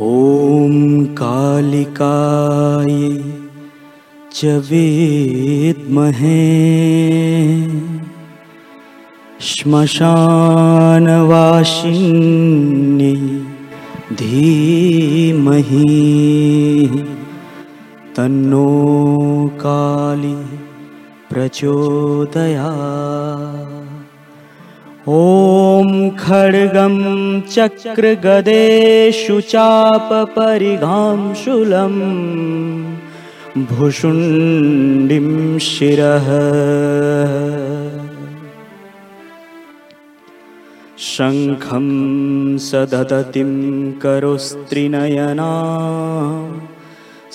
ॐ कालिकाय च विद्महे श्मशानवासिन्यै धीमहि तन्नो काली प्रचोदया ॐ खड्गं चक्रगदेषु चापपरिघां शूलं भुषुण्डिं शिरः। शङ्खं सदतिं करोस्त्रिनयना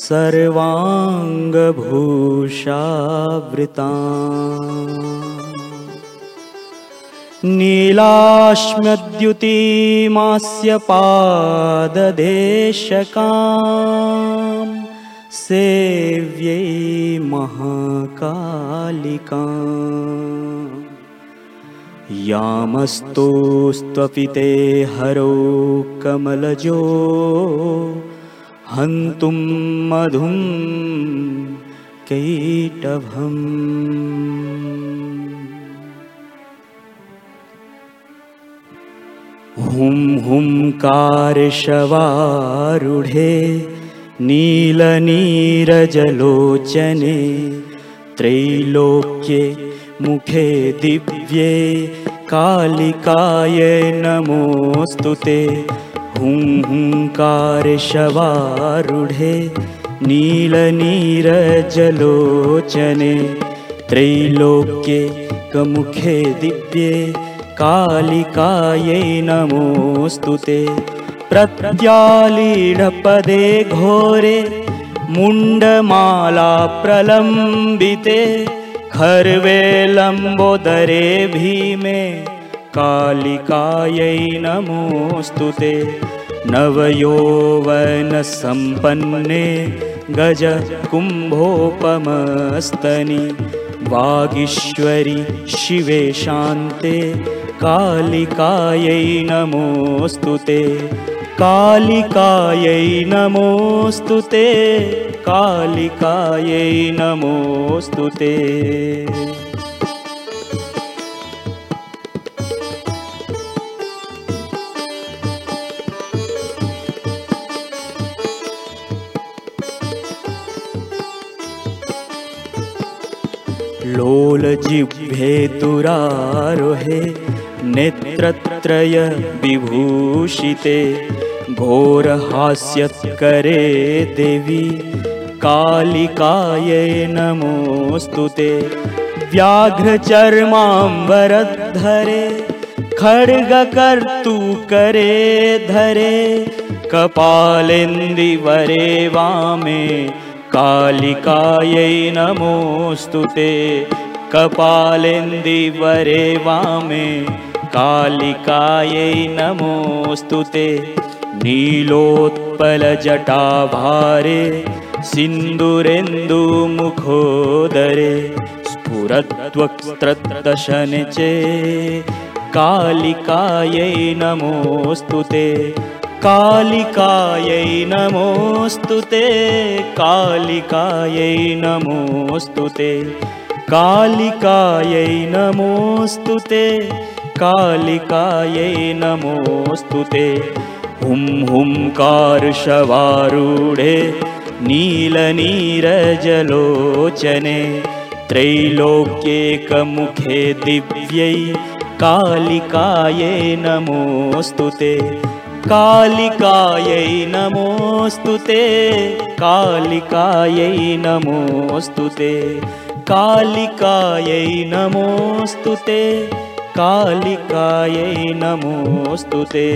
सर्वाङ्गभूषावृता नीलाश्म्यद्युतिमास्य पाददेशका सेव्यै महाकालिका यामस्तोस्त्वपिते हरो कमलजो हन्तुं मधुं कैटभम् हुं हुंकारशवारुढे नीलनीरजलोचने त्रैलोक्ये मुखे दिव्ये कालिकाय नमोऽस्तु ते। हुं हुंकारशवारुढे नीलनीरजलोचने त्रैलोक्ये कमुखे दिव्ये कालिकायै नमोऽस्तु ते। प्रत्यालीढपदे घोरे मुण्डमाला प्रलम्बिते। खर्वे लम्बोदरे भीमे कालिकायै नमोऽस्तु ते। नवयौवनसम्पन्ने गजकुम्भोपमस्तनि। वागीश्वरि शिवे शान्ते कालिकायै नमोऽस्तु ते। कालिकायै नमोऽस्तु ते। कालिकायै नमोऽस्तु ते। लोलजिह्वे दुरारोहे नेत्रत्रयविभूषिते घोरहास्यत्करे देवी कालिकायै नमोऽस्तु ते। व्याघ्रचर्माम्बरधरे खड्गकर्तुकरे धरे कपालेन्दिवरे वामे कालिकायै नमोऽस्तु ते। कपालेन्दिवरे वामे कालिकायै नमोऽस्तु ते। नीलोत्पलजटाभारे सिन्दुरेन्दुमुखोदरे स्फुरद्वक्त्रदशने चे। कालिकायै नमोऽस्तु ते। कालिकायै नमोऽस्तु ते। कालिकायै नमोऽस्तु ते। कालिकायै नमोऽस्तु ते कालिकायै नमोऽस्तु ते। हुं हुंकारशवारूढे नीलनीरजलोचने। त्रैलोक्येकमुखे दिव्यै कालिकायै नमोऽस्तु ते। कालिकायै नमोऽस्तु ते। कालिकायै नमोऽस्तु ते। कालिकायै नमोऽस्तु ते कालिकायै नमोऽस्तु ते।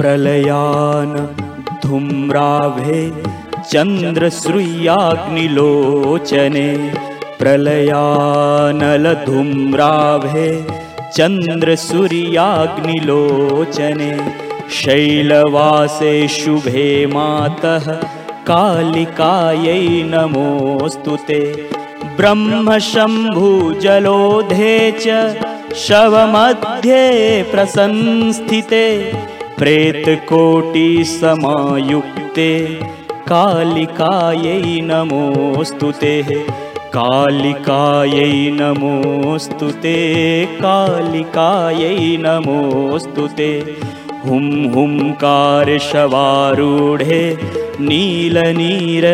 प्रलयान धूम्राभे चन्द्रश्रूयाग्निलोचने। प्रलयानलधूम्राभे चन्द्रसूर्याग्निलोचने शैलवासे शुभे मातः कालिकायै नमोऽस्तु ते। ब्रह्मशम्भुजलोधे च शवमध्ये प्रसंस्थिते। प्रेतकोटिसमायुक्ते कालिकायै नमोऽस्तु ते कालिकायै नमोऽस्तु ते कालिकायै नमोऽस्तु ते। हुं हुंकारशवारूढे नीलनीरजलोचने।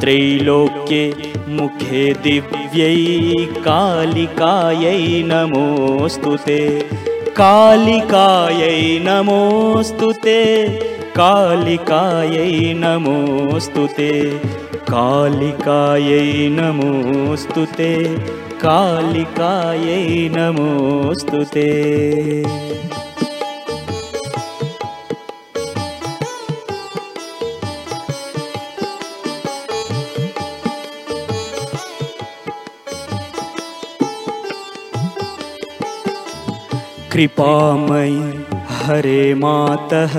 त्रैलोक्ये मुखे दिव्यै कालिकायै नमोऽस्तु ते कालिकायै नमोऽस्तु ते कालिकायै नमोऽस्तु ते। कालिकायै नमोऽस्तु ते। कालिकायै नमोऽस्तु ते। कृपामयि हरे मातः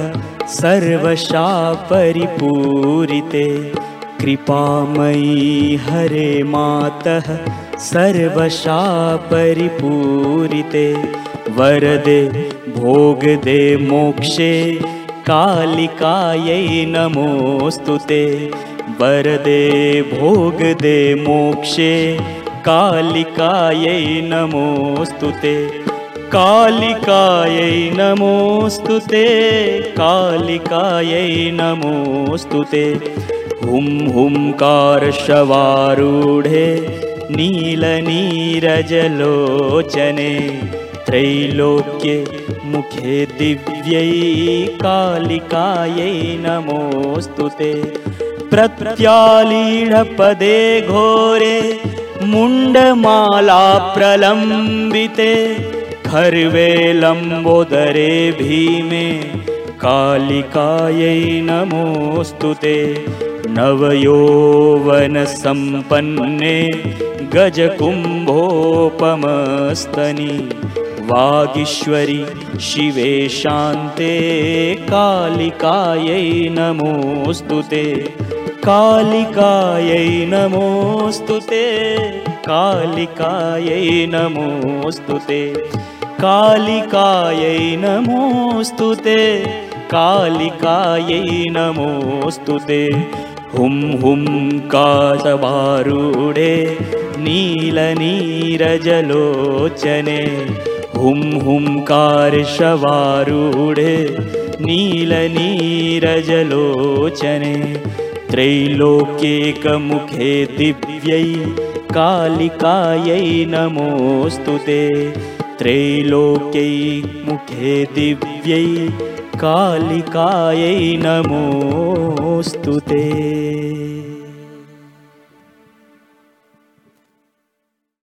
सर्वशापरिपूरिते। कृपामयी हरे मातः सर्वशापरिपूरिते। वरदे भोगदे मोक्षे कालिकायै नमोऽस्तु ते। वरदे भोगदे मोक्षे कालिकायै नमोऽस्तु ते कालिकायै नमोऽस्तु ते कालिकायै नमोऽस्तु ते। हुं हुंकारशवारूढे नीलनीरजलोचने त्रैलोक्ये मुखे दिव्यै कालिकायै नमोऽस्तु ते। प्रत्यालीढपदे घोरे मुण्डमाला खर्वे लम्बोदरे भीमे कालिकायै नमोऽस्तु ते। नवयौवनसम्पन्ने गजकुम्भोपमस्तनि। वागीश्वरि शिवे शान्ते कालिकायै नमोऽस्तु ते। कालिकायै नमोऽस्तु ते कालिकायै नमोऽस्तु ते कालिकायै नमोऽस्तु ते। कालिकायै नमोऽस्तु ते। हुं हुं कासवारूढे नीलनीरजलोचने हुं हुंकारशवारूढे नीलनीरजलोचने त्रैलोक्येकमुखे दिव्यै कालिकायै नमोऽस्तु ते त्रैलोक्यै मुखे दिव्यै कालिकायै नमोऽस्तु ते